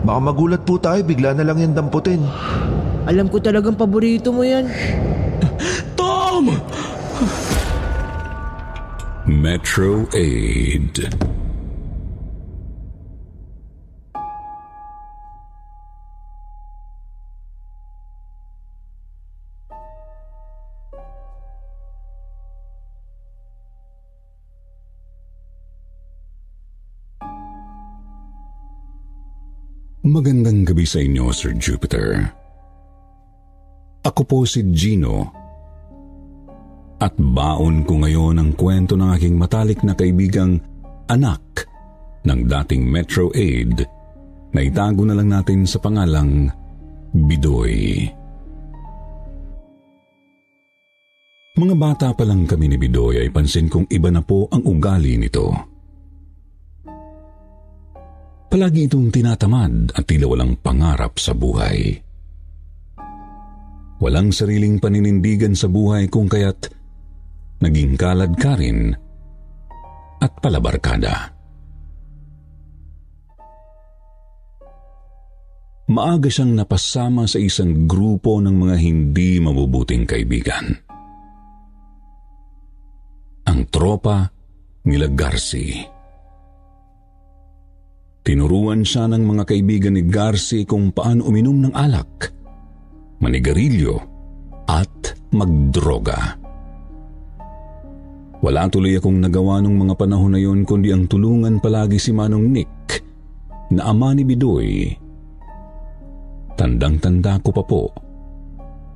Baka magulat po tayo, bigla na lang yan damputin. Alam ko talagang paborito mo yan. Tom! Metro Aid. Magandang gabi sa inyo, Sir Jupiter. Ako po si Gino. At baon ko ngayon ang kwento ng aking matalik na kaibigang anak ng dating Metro Aid na itago na lang natin sa pangalang Bidoy. Mga bata pa lang kami ni Bidoy ay pansin kong iba na po ang ugali nito. Palagi itong tinatamad at tila walang pangarap sa buhay. Walang sariling paninindigan sa buhay kung kaya't naging kalad ka rin at palabarkada. Maaga siyang napasama sa isang grupo ng mga hindi mabubuting kaibigan. Ang tropa nila Garci. Tinuruan siya ng mga kaibigan ni Garci kung paano uminom ng alak, manigarilyo at magdroga. Wala tuloy akong nagawa nung mga panahon na yon kundi ang tulungan palagi si Manong Nick na ama ni Bidoy. Tandang-tanda ko pa po,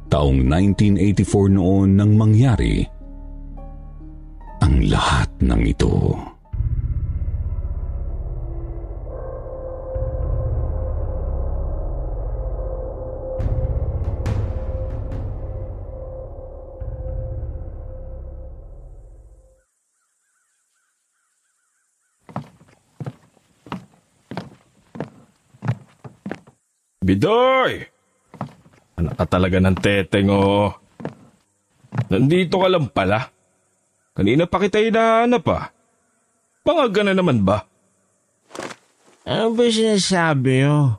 taong 1984 noon nang mangyari ang lahat ng ito. Bidoy! Anak ka talaga ng teteng oh. Nandito ka lang pala. Kanina pa kita hinahanap ah. Pangaga na naman ba? Ano ba sinasabi nyo?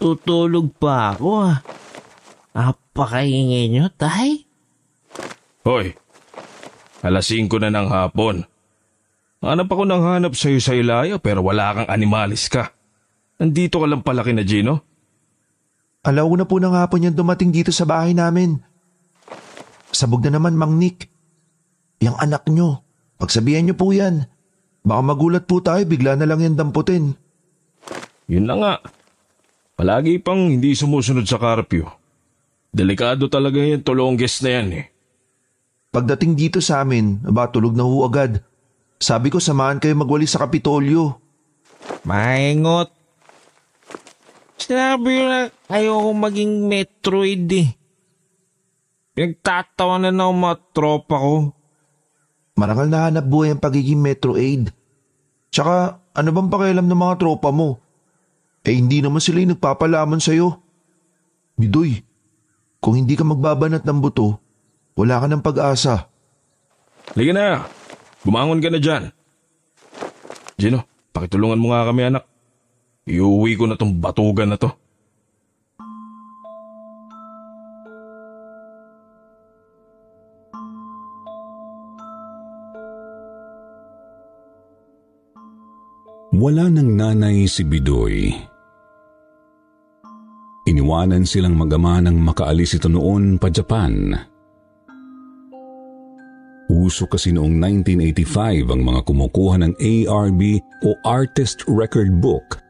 Tutulog pa ako ah. Napakaingay nyo, tay? Hoy, alas 5 na ng hapon. Hanap ako ng hanap sa'yo sa ilaya pero wala kang animalis ka. Nandito ka lang pala kina Gino? Alauna po ng hapon yan dumating dito sa bahay namin. Sabog na naman, Mang Nick. Yang anak nyo. Pagsabihan nyo po yan. Baka magulat po tayo, bigla na lang yan damputin. Yun na nga. Palagi pang hindi sumusunod sa karpyo. Delikado talaga yung tulongges na yan eh. Pagdating dito sa amin, ba tulog na ho agad. Sabi ko samahan kayo magwali sa Kapitolyo. Maingot. Sinabi ko na ayoko maging Metroid eh. Pinagtatawa na ng mga tropa ko. Marangal na hanap buhay ang pagiging Metro Aid. Tsaka ano bang pakialam ng mga tropa mo? Eh hindi naman sila yung nagpapalaman sa'yo. Bidoy, kung hindi ka magbabanat ng buto, wala ka ng pag-asa. Liga na, bumangon ka na dyan. Gino, pakitulungan mo nga kami anak. Iuwi ko na tong batugan na to. Wala ng nanay si Bidoy. Iniwanan silang magama nang makaalis ito noon pa Japan. Uso kasi noong 1985 ang mga kumukuha ng ARB o Artist Record Book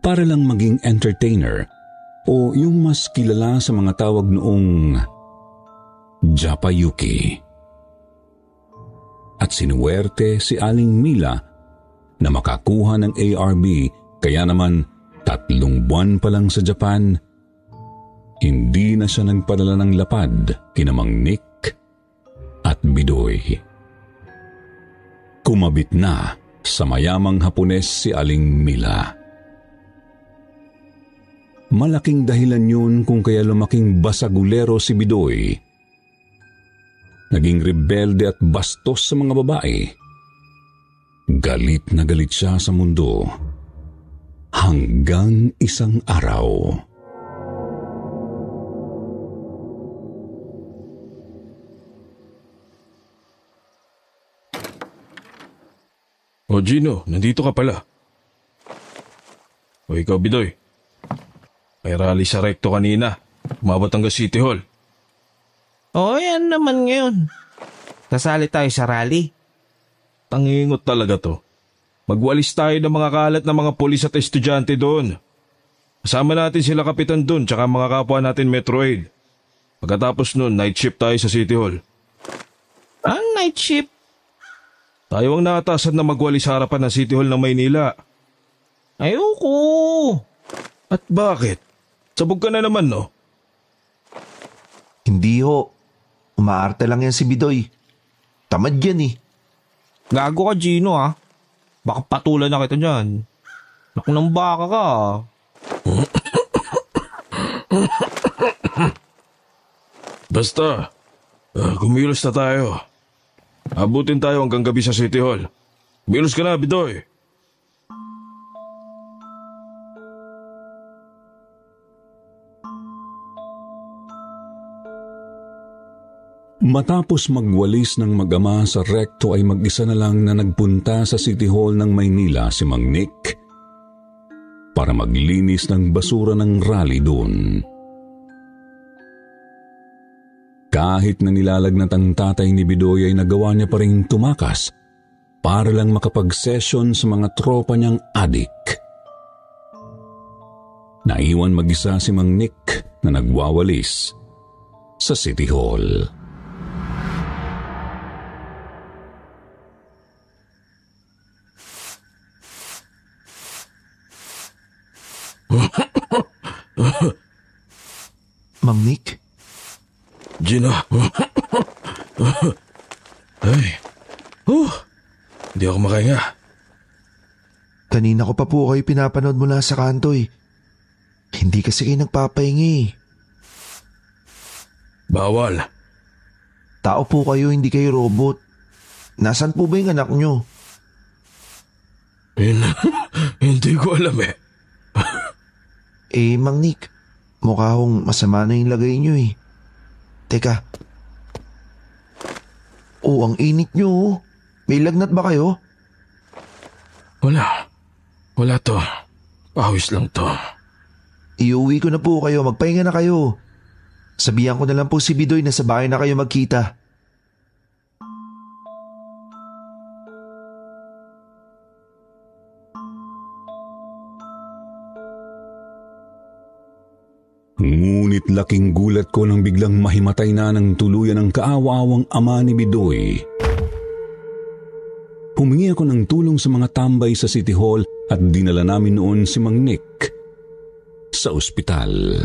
para lang maging entertainer o yung mas kilala sa mga tawag noong Japayuki. At sinuwerte si Aling Mila na makakuha ng ARB kaya naman tatlong buwan pa lang sa Japan, hindi na siya nagpadala ng lapad kina Mang Nick at Bidoy. Kumabit na sa mayamang Hapones si Aling Mila. Malaking dahilan yun kung kaya lumaking basagulero si Bidoy. Naging rebelde at bastos sa mga babae. Galit na galit siya sa mundo. Hanggang isang araw. O Gino, nandito ka pala. O ikaw, Bidoy. May rally sa recto kanina. Umabot hanggang City Hall. O yan naman ngayon. Kasali tayo sa rally. Tangingot talaga to. Magwalis tayo ng mga kalat ng mga polis at estudyante doon. Kasama natin sila kapitan doon tsaka mga kapwa natin Metroid. Pagkatapos noon, night shift tayo sa City Hall. Ang night shift. Tayo ang naatasan na magwalis sa harapan ng City Hall ng Maynila. Ayoko. At bakit? Sabog ka na naman, no? Hindi ho. Umaarte lang yan si Bidoy. Tamad yan eh. Gago ka, Gino, ha? Baka patulan na kita dyan. Naku ng baka ka. Basta, uh, kumilos na tayo. Abutin tayo hanggang gabi sa City Hall. Kumilos ka na, Bidoy. Matapos magwalis ng mag-ama sa rekto ay mag-isa na lang na nagpunta sa City Hall ng Maynila si Mang Nick para maglinis ng basura ng rally doon. Kahit na nilalagnat ang tatay ni Bidoy ay nagawa niya pa rin tumakas para lang makapag-session sa mga tropa niyang adik. Naiwan mag-isa si Mang Nick na nagwawalis sa City Hall. Mang Nick, Gino. Ay. Oh, hindi ako makahinga. kanina ko pa po kayo pinapanood mula sa kanto eh. Hindi kasi kayo nagpapahingi eh. Bawal. Tao po kayo, hindi kayo robot. Nasaan po ba yung anak nyo? Hin- hindi ko alam eh. Eh, Mang Nick, mukha hong masama na yung lagay nyo eh. Teka. Oh, ang init nyo oh. May lagnat ba kayo? Wala. Wala to. Pawis lang to. Iuwi ko na po kayo, magpahinga na kayo. Sabihan ko na lang po si Bidoy na sa bahay na kayo magkita. Ngunit laking gulat ko nang biglang mahimatay na ng tuluyan ang kaawa-awang ama ni Bidoy. Humingi ako ng tulong sa mga tambay sa City Hall at dinala namin noon si Mang Nick sa ospital.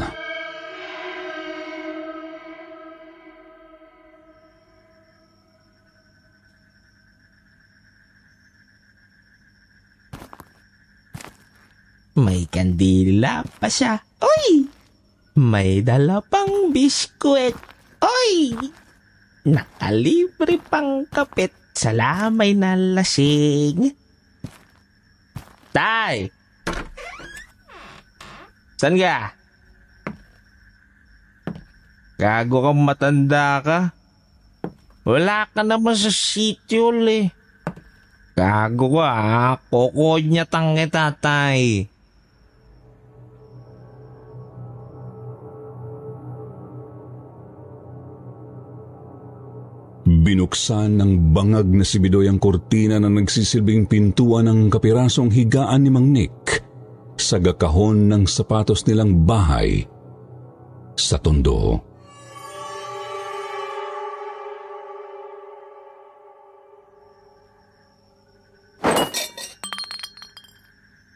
May kandila pa siya. Oy! May dala pang biskwit. Oy! Nakalibre pang kapit sa lamay na lasing. Tay! San ka? Gago kang matanda ka. Wala ka naman sa sityo eh. Gago ka ha. Kukunyatang kita, tay. Binuksan ng bangag na si Bidoy ang kortina na nagsisilbing pintuan ng kapirasong higaan ni Mang Nick sa gakahon ng sapatos nilang bahay sa tondo.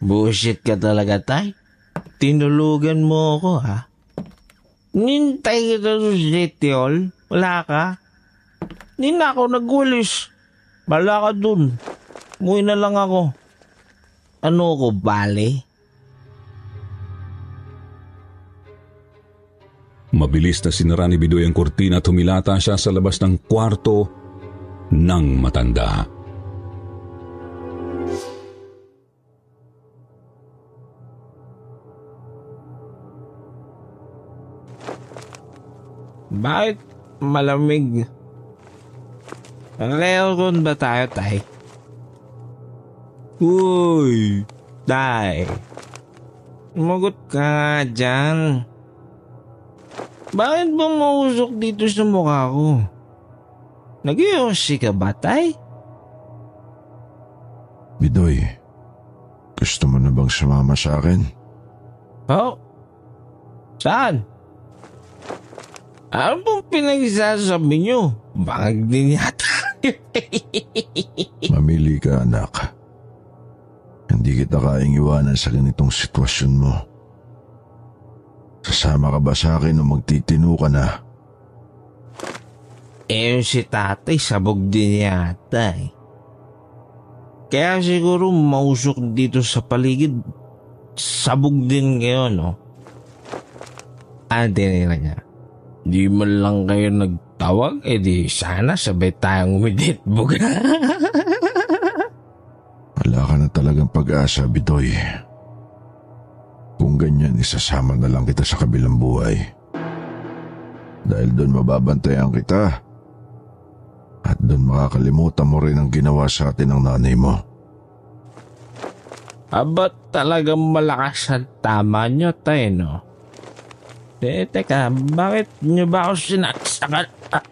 Bullshit ka talaga, tay. Tinulugan mo ako, ha? Nintay kita sa Hall. Wala ka? Hindi na ako nagwalis. Bala ka dun. Umuwi na lang ako. Ano ko, bale? Mabilis na sinara ni Bidoy ang kurtina at humilata siya sa labas ng kwarto ng matanda. Bakit malamig? Railroad ba tayo, tay? Uy, tay. Umagot ka nga dyan. Bakit ba mausok dito sa mukha ko? nag ka ba, tay? Bidoy, gusto mo na bang sumama sa akin? Oh? Saan? Ano pong pinagsasabi nyo? Bangag din yata. Mamili ka anak. Hindi kita kaing iwanan sa ganitong sitwasyon mo. Sasama ka ba sa akin o magtitino ka na? Eh si tatay sabog din yata eh. Kaya siguro mausok dito sa paligid. Sabog din kayo, no? Ah, tinira niya. Di man lang kayo nagtawag, eh di sana sabay tayong umiditbog. Wala ka na talagang pag-asa, Bidoy. Kung ganyan, isasama na lang kita sa kabilang buhay. Dahil doon mababantayan kita. At doon makakalimutan mo rin ang ginawa sa atin ng nanay mo. Aba talagang malakas ang tama nyo, tayo, no? Eh, teka, bakit nyo ba ako sinaksakan? Ah,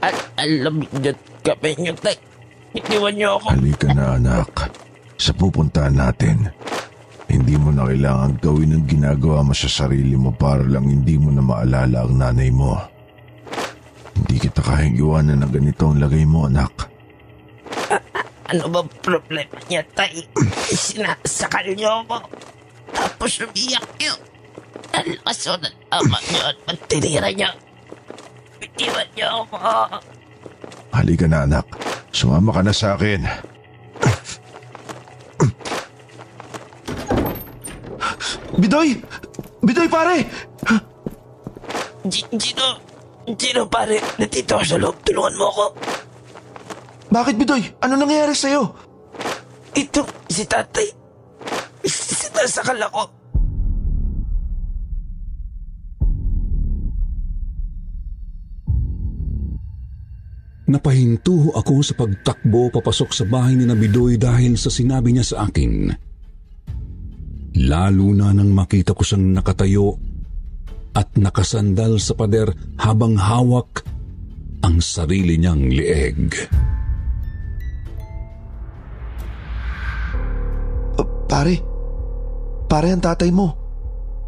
al alam nyo, kape nyo, tay. Itiwan nyo ako. Halika na anak. Sa pupuntahan natin. Hindi mo na kailangan gawin ang ginagawa mo sa sarili mo para lang hindi mo na maalala ang nanay mo. Hindi kita kayang iwanan ng ganito ang lagay mo, anak. Ano ba problema niya, tay? Sinasakal niyo ako. Tapos umiyak niyo. Ang lakas o ng ama niyo at pagtinira niyo. Bitiwan niyo ako. Halika na, anak. Sumama ka na sa akin. Bidoy! Bidoy, pare! Gino, Gino pare, nandito ako sa loob. Tulungan mo ako. Bakit, Bidoy? Ano nangyayari sa'yo? Ito, si tatay. Sinasakal ako. Napahinto ako sa pagtakbo papasok sa bahay ni Nabidoy dahil sa sinabi niya sa akin. Lalo na nang makita ko siyang nakatayo at nakasandal sa pader habang hawak ang sarili niyang lieg. Uh, pare, pare ang tatay mo.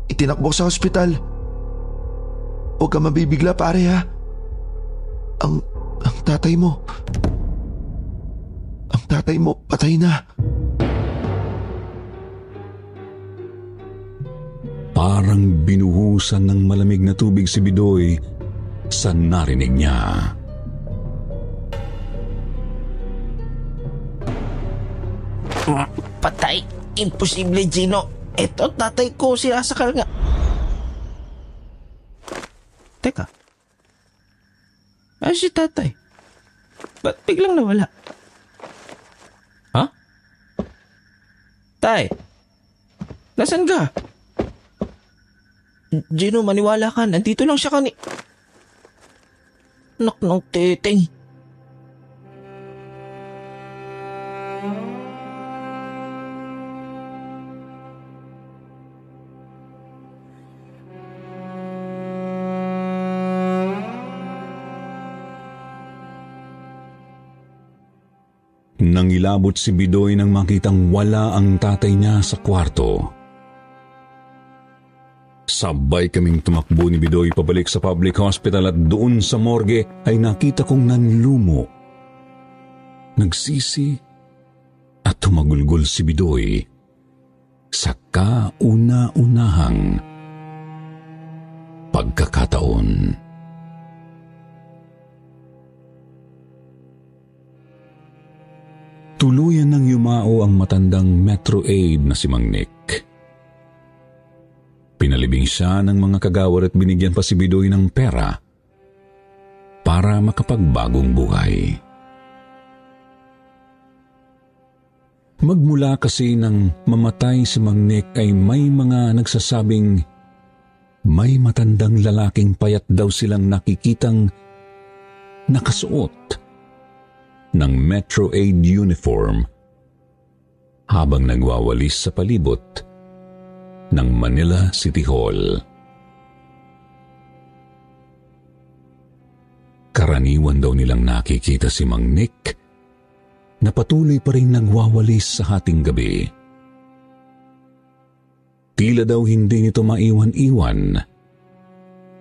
Itinakbo sa ospital. Huwag ka mabibigla pare ha. Ang tatay mo. Ang tatay mo patay na. Parang binuhusan ng malamig na tubig si Bidoy sa narinig niya. Patay. Imposible, Gino. Ito, tatay ko, sinasakal nga. Teka. Ano si tatay? Ba't biglang nawala? Ha? Tay? Nasaan ka? Gino, maniwala ka. Nandito lang siya kani... Nak ng teteng. Nangilabot si Bidoy nang makitang wala ang tatay niya sa kwarto. Sabay kaming tumakbo ni Bidoy pabalik sa public hospital at doon sa morgue ay nakita kong nanlumo. Nagsisi at tumagulgol si Bidoy sa kauna-unahang pagkakataon. Tuluyan ng yumao ang matandang Metro Aid na si Mang Nick. Pinalibing siya ng mga kagawad at binigyan pa si Bidoy ng pera para makapagbagong buhay. Magmula kasi nang mamatay si Mang Nick ay may mga nagsasabing may matandang lalaking payat daw silang nakikitang nakasuot ng Metro Aid uniform habang nagwawalis sa palibot ng Manila City Hall. Karaniwan daw nilang nakikita si Mang Nick na patuloy pa rin nagwawalis sa hating gabi. Tila daw hindi nito maiwan-iwan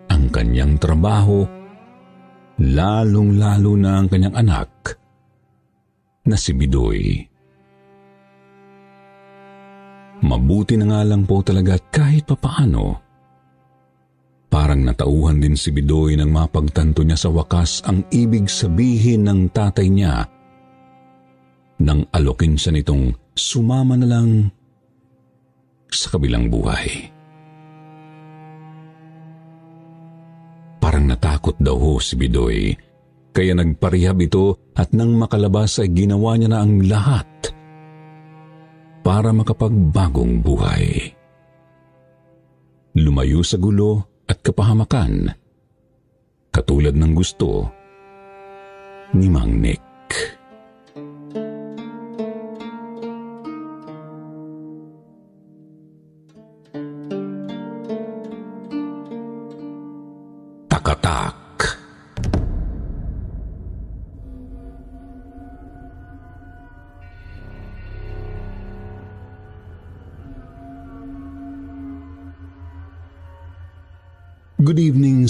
ang kanyang trabaho, lalong-lalo na ang kanyang anak na si Bidoy. Mabuti na nga lang po talaga kahit papaano. Parang natauhan din si Bidoy nang mapagtanto niya sa wakas ang ibig sabihin ng tatay niya nang alokin siya nitong sumama na lang sa kabilang buhay. Parang natakot daw ho si Bidoy kaya nagparehab ito at nang makalabas ay ginawa niya na ang lahat para makapagbagong buhay. Lumayo sa gulo at kapahamakan, katulad ng gusto ni Mang Nick.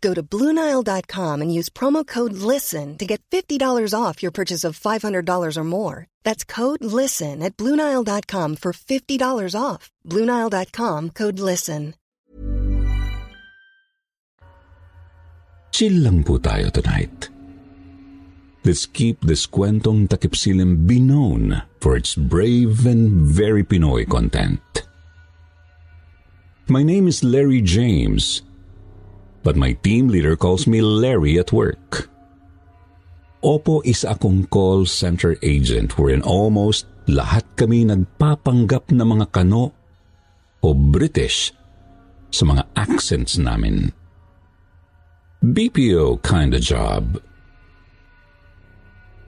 Go to Bluenile.com and use promo code LISTEN to get $50 off your purchase of $500 or more. That's code LISTEN at Bluenile.com for $50 off. Bluenile.com code LISTEN. Chill lang po tayo tonight. Let's keep this kwentong takipsilim be known for its brave and very Pinoy content. My name is Larry James, but my team leader calls me Larry at work. Opo isa akong call center agent wherein almost lahat kami nagpapanggap na mga kano o British sa mga accents namin. BPO kind of job.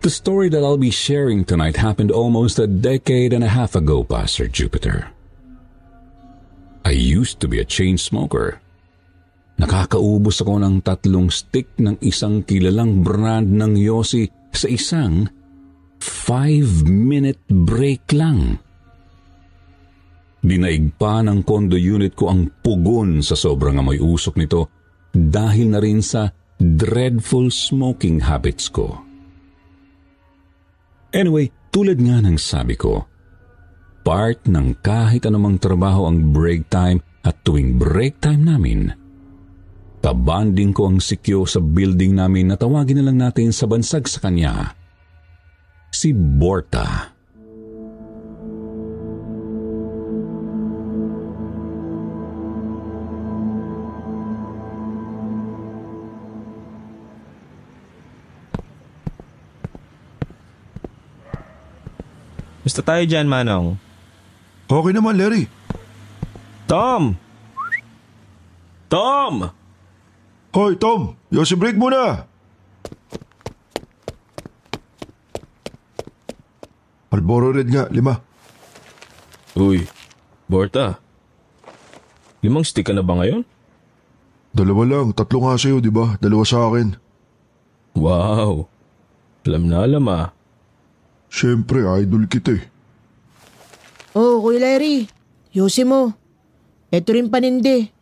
The story that I'll be sharing tonight happened almost a decade and a half ago, Pastor Jupiter. I used to be a chain smoker. Nakakaubos ako ng tatlong stick ng isang kilalang brand ng Yossi sa isang five-minute break lang. Dinaig pa ng condo unit ko ang pugon sa sobrang amoy usok nito dahil na rin sa dreadful smoking habits ko. Anyway, tulad nga ng sabi ko, part ng kahit anumang trabaho ang break time at tuwing break time namin, Kabanding ko ang sikyo sa building namin na tawagin na lang natin sa bansag sa kanya. Si Borta. Gusto tayo dyan, Manong. Okay naman, Larry. Tom! Tom! Hoy, Tom! Yossi, break muna! Marlboro Red nga, lima. Uy, Borta. Limang stick ka na ba ngayon? Dalawa lang, tatlo nga sa'yo, di ba? Dalawa sa akin. Wow. Alam na alam ah. Siyempre, idol kita eh. Oh, Kuya Larry. Yosi mo. Ito rin panindi.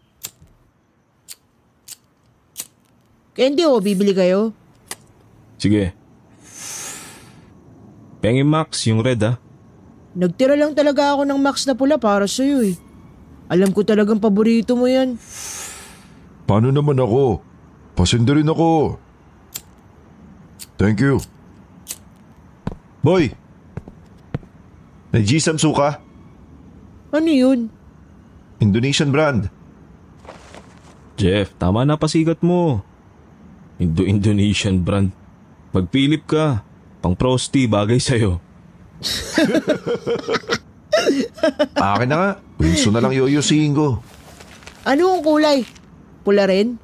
Candy o, bibili kayo? Sige. Pengi Max, yung red ah. Nagtira lang talaga ako ng Max na pula para sa'yo eh. Alam ko talagang paborito mo yan. Paano naman ako? Pasenda rin ako. Thank you. Boy! May Gisam suka? Ano yun? Indonesian brand. Jeff, tama na pasigat mo. Indo-Indonesian brand. Magpilip ka. Pang prosti, bagay sa'yo. Akin na nga. Wilson na lang yoyosihin ko. Ano ang kulay? Pula rin?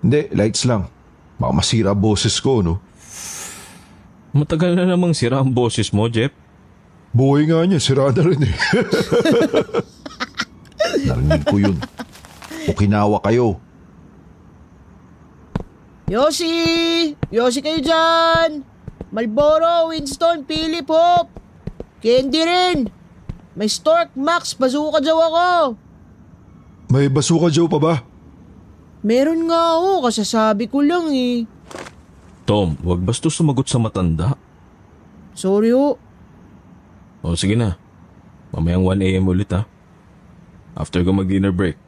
Hindi, lights lang. Baka masira boses ko, no? Matagal na namang sira ang boses mo, Jeff. Buhay nga niya, sira na rin eh. Narinig ko yun. Okinawa kayo. Yosi! Yosi kayo dyan! Malboro, Winston, Philip, Hop! Candy rin! May Stork Max, bazooka daw ako! May basuka Joe pa ba? Meron nga ako, kasasabi ko lang eh. Tom, wag basto sumagot sa matanda. Sorry ho. O sige na. Mamayang 1am ulit ha. After ko mag-dinner break.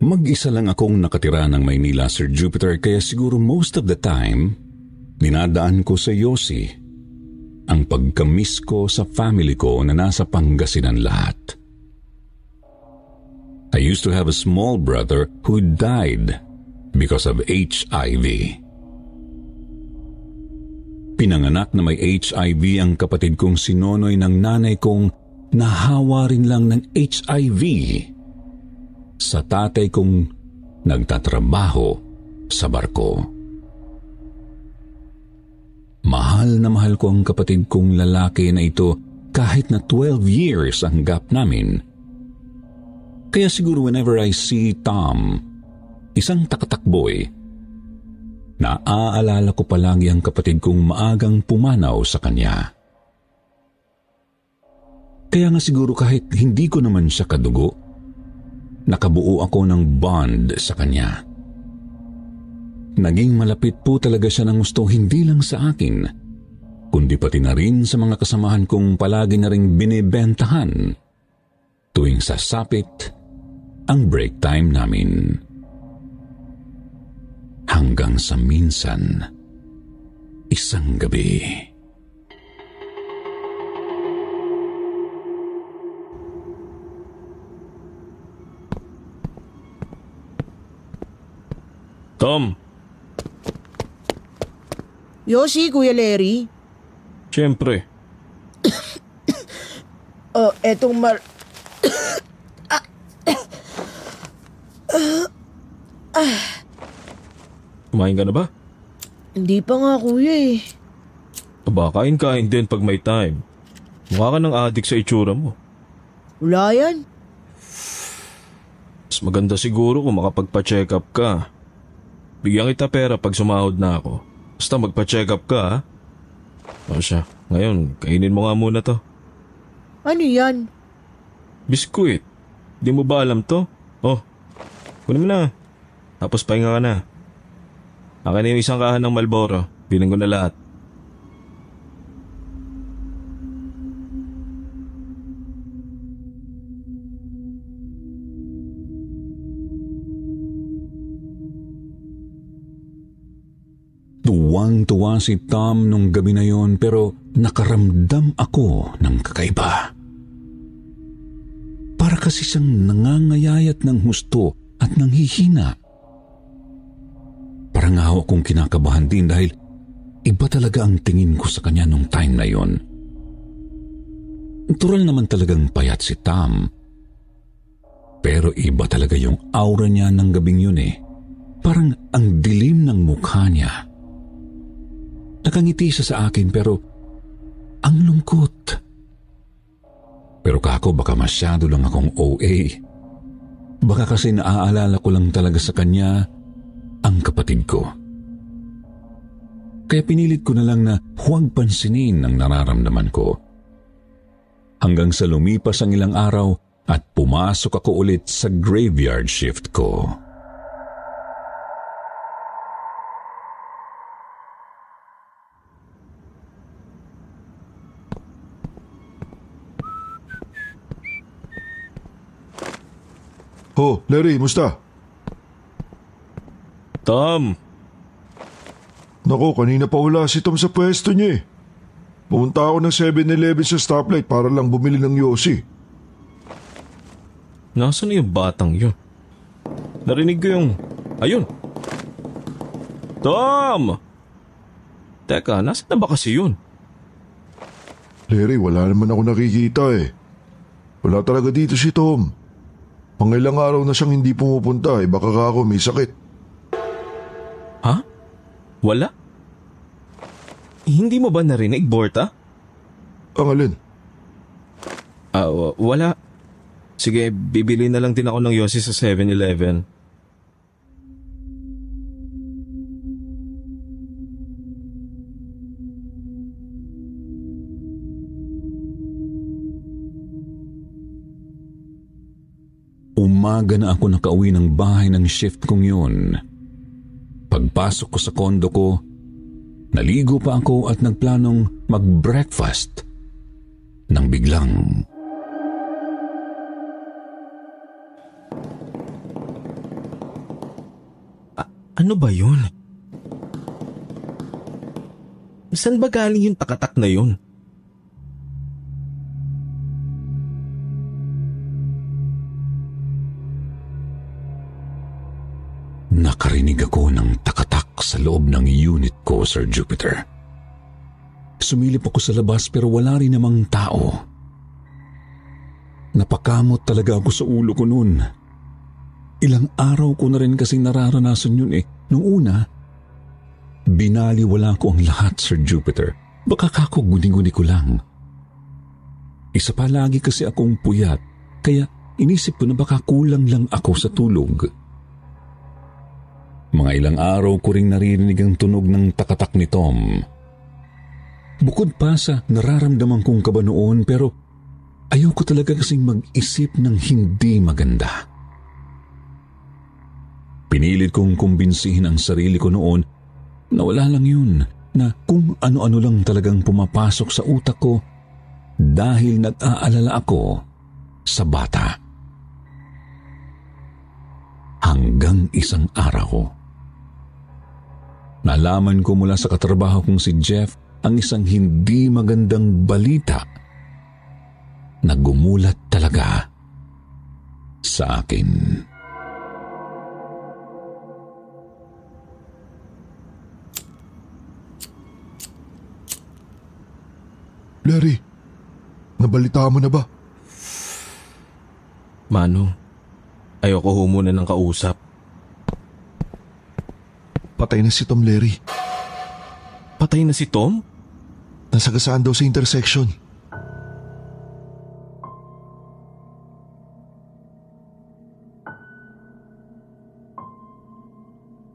Mag-isa lang akong nakatira ng Maynila, Sir Jupiter, kaya siguro most of the time, dinadaan ko sa Yossi ang pagkamiss ko sa family ko na nasa Pangasinan lahat. I used to have a small brother who died because of HIV. Pinanganak na may HIV ang kapatid kong si Nonoy ng nanay kong nahawa rin lang ng HIV sa tatay kong nagtatrabaho sa barko. Mahal na mahal ko ang kapatid kong lalaki na ito kahit na 12 years ang gap namin. Kaya siguro whenever I see Tom, isang takatakboy, naaalala ko palagi ang kapatid kong maagang pumanaw sa kanya. Kaya nga siguro kahit hindi ko naman siya kadugo, nakabuo ako ng bond sa kanya. Naging malapit po talaga siya ng gusto hindi lang sa akin, kundi pati na rin sa mga kasamahan kong palagi na ring binibentahan tuwing sasapit ang break time namin. Hanggang sa minsan, isang gabi. Tom, Yosi, Kuya Larry. syempre. Oh, etong mar... Kumain ka na ba? Hindi pa nga kuya eh. Aba, kain-kain din pag may time. Mukha ka ng addict sa itsura mo. Wala yan. Mas maganda siguro kung makapagpa-check up ka. Bigyan kita pera pag sumahod na ako. Basta magpa-check up ka ha. O siya, ngayon, kainin mo nga muna to. Ano yan? Biskuit. Di mo ba alam to? Oh, kunin mo na. Tapos pahinga ka na. Akin na yung isang kahan ng Malboro. Bilang ko na lahat. Tuwang-tuwa si Tom nung gabi na yon pero nakaramdam ako ng kakaiba. Para kasi siyang nangangayayat ng husto at nanghihina. Parang nga akong kinakabahan din dahil iba talaga ang tingin ko sa kanya nung time na yon. Natural naman talagang payat si Tam. Pero iba talaga yung aura niya ng gabing yun eh. Parang ang dilim ng mukha niya. Nakangiti siya sa akin pero ang lungkot. Pero kako baka masyado lang akong OA. Baka kasi naaalala ko lang talaga sa kanya ang kapatid ko. Kaya pinilit ko na lang na huwag pansinin ang nararamdaman ko. Hanggang sa lumipas ang ilang araw at pumasok ako ulit sa graveyard shift ko. Oh, Larry, musta? Tom, Nako, kanina pa wala si Tom sa pwesto niya eh. Pumunta ako ng 7-Eleven sa stoplight para lang bumili ng Yossi. Nasaan na yung batang yun? Narinig ko yung... Ayun! Tom! Teka, nasaan na ba kasi yun? Larry, wala naman ako nakikita eh. Wala talaga dito si Tom. Pangilang araw na siyang hindi pumupunta eh, baka ka ako may sakit. Ha? Wala? Hindi mo ba narinig, Borta? Ang alin? Ah, wa- wala. Sige, bibili na lang din ako ng Yossi sa 7-Eleven. Umaga na ako nakauwi ng bahay ng shift kong yun. Pagpasok ko sa kondo ko, naligo pa ako at nagplanong mag-breakfast. Nang biglang, Ano ba yun? Saan ba galing yung takatak na yun? Sir Jupiter. Sumilip ako sa labas pero wala rin namang tao. Napakamot talaga ako sa ulo ko noon. Ilang araw ko na rin kasing nararanasan yun eh. Nung una, binaliwala ko ang lahat, Sir Jupiter. Baka kako guni-guni ko lang. Isa pa lagi kasi akong puyat, kaya inisip ko na baka kulang lang ako sa tulog. Mga ilang araw ko ring naririnig ang tunog ng takatak ni Tom. Bukod pa sa nararamdaman kong kaba noon pero ayaw ko talaga kasing mag-isip ng hindi maganda. Pinilit kong kumbinsihin ang sarili ko noon na wala lang yun, na kung ano-ano lang talagang pumapasok sa utak ko dahil nag-aalala ako sa bata. Hanggang isang araw. Nalaman ko mula sa katrabaho kong si Jeff ang isang hindi magandang balita na gumulat talaga sa akin. Larry, nabalita mo na ba? Mano, ayoko ho muna ng kausap. Patay na si Tom Larry. Patay na si Tom? Nasagasaan daw sa intersection.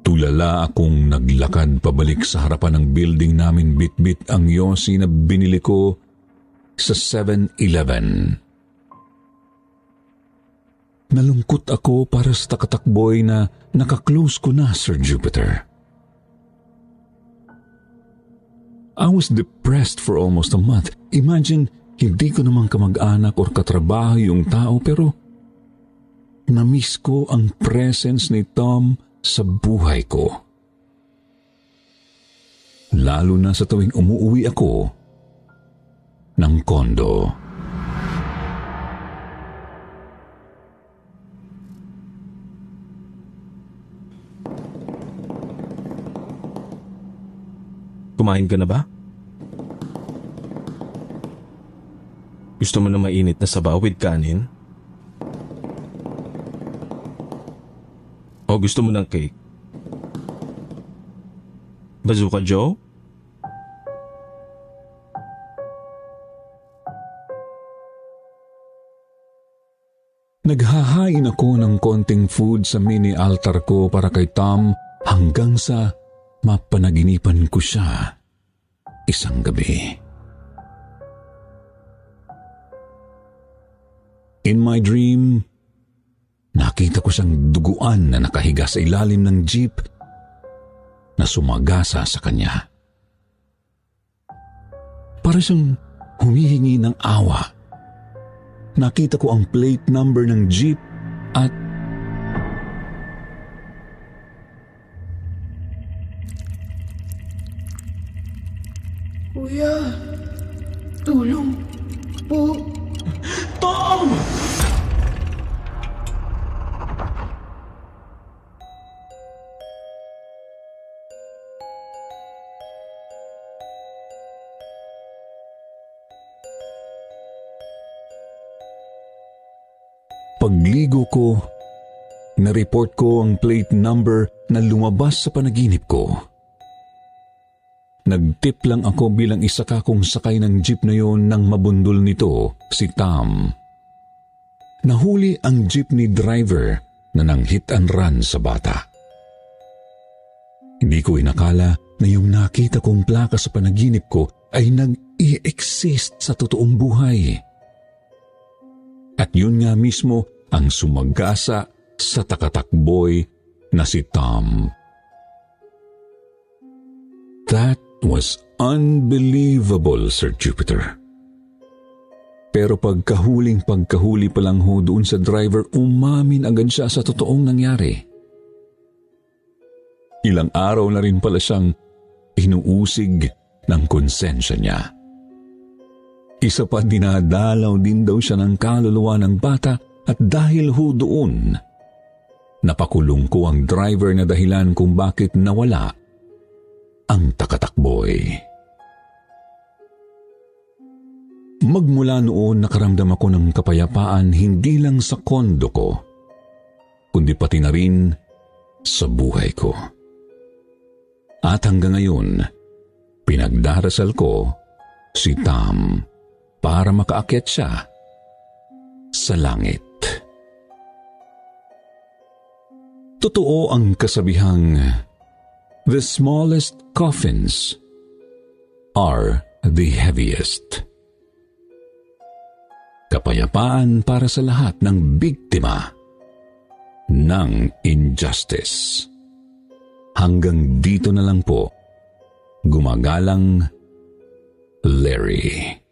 Tulala akong naglakad pabalik sa harapan ng building namin bit-bit ang yosi na binili ko sa 7-Eleven. Nalungkot ako para sa takatakboy na nakaklose ko na, Sir Jupiter. I was depressed for almost a month. Imagine, hindi ko naman kamag-anak or katrabaho yung tao pero na-miss ko ang presence ni Tom sa buhay ko. Lalo na sa tuwing umuwi ako ng kondo. Kumain ka na ba? Gusto mo na mainit na sabaw with kanin? O gusto mo ng cake? Bazooka Joe? Naghahain ako ng konting food sa mini altar ko para kay Tom hanggang sa mapanaginipan ko siya isang gabi. In my dream, nakita ko siyang duguan na nakahiga sa ilalim ng jeep na sumagasa sa kanya. Para siyang humihingi ng awa nakita ko ang plate number ng jeep at Kuya, tulong po. Tom! Pagligo ko, na-report ko ang plate number na lumabas sa panaginip ko. Nagtip lang ako bilang isa ka kong sakay ng jeep na yon nang mabundol nito si Tom. Nahuli ang jeepney driver na nang hit and run sa bata. Hindi ko inakala na yung nakita kong plaka sa panaginip ko ay nag-i-exist sa totoong buhay. At yun nga mismo ang sumagasa sa takatakboy na si Tom. That was unbelievable, Sir Jupiter. Pero pagkahuling pagkahuli pa lang ho doon sa driver, umamin agad siya sa totoong nangyari. Ilang araw na rin pala siyang inuusig ng konsensya niya. Isa pa dinadalaw din daw siya ng kaluluwa ng bata at dahil ho doon, napakulong ko ang driver na dahilan kung bakit nawala ang takatakboy. Magmula noon nakaramdam ako ng kapayapaan hindi lang sa kondo ko, kundi pati na rin sa buhay ko. At hanggang ngayon, pinagdarasal ko si Tam para makaakyat siya sa langit. Totoo ang kasabihang, the smallest coffins are the heaviest. Kapayapaan para sa lahat ng biktima ng injustice. Hanggang dito na lang po, gumagalang Larry.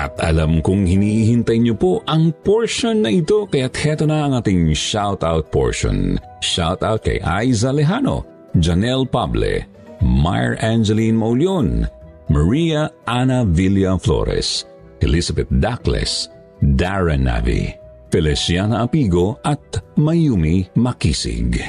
At alam kong hinihintay niyo po ang portion na ito kaya't heto na ang ating shoutout portion. Shoutout kay Aiza Lejano, Janelle Pable, Meyer Angeline Maulion, Maria Ana Villa Flores, Elizabeth Dacles, Darren Navi, Feliciana Apigo at Mayumi Makisig.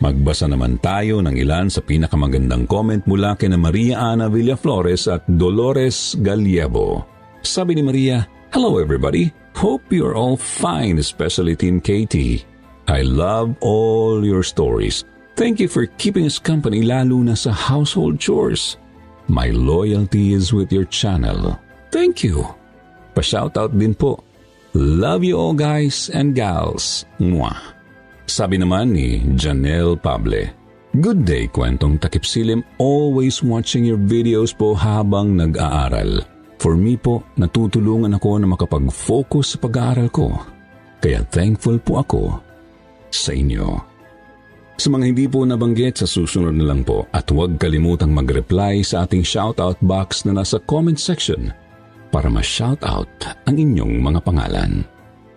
Magbasa naman tayo ng ilan sa pinakamagandang comment mula kay Maria Ana Villa Flores at Dolores Galiebo. Sabi ni Maria, Hello everybody. Hope you're all fine, especially Team KT. I love all your stories. Thank you for keeping us company lalo na sa household chores. My loyalty is with your channel. Thank you. Pa-shoutout din po. Love you all guys and gals. Mwah. Sabi naman ni Janelle Pable, Good day, kwentong takipsilim. Always watching your videos po habang nag-aaral. For me po, natutulungan ako na makapag-focus sa pag-aaral ko. Kaya thankful po ako sa inyo. Sa mga hindi po nabanggit sa susunod na lang po at huwag kalimutang mag-reply sa ating shoutout box na nasa comment section para ma-shoutout ang inyong mga pangalan.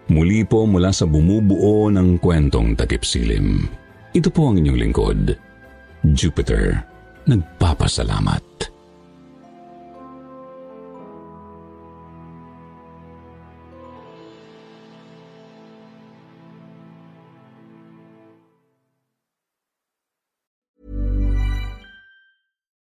Muli po mula sa bumubuo ng kwentong takipsilim. Ito po ang inyong lingkod, Jupiter. Nagpapasalamat.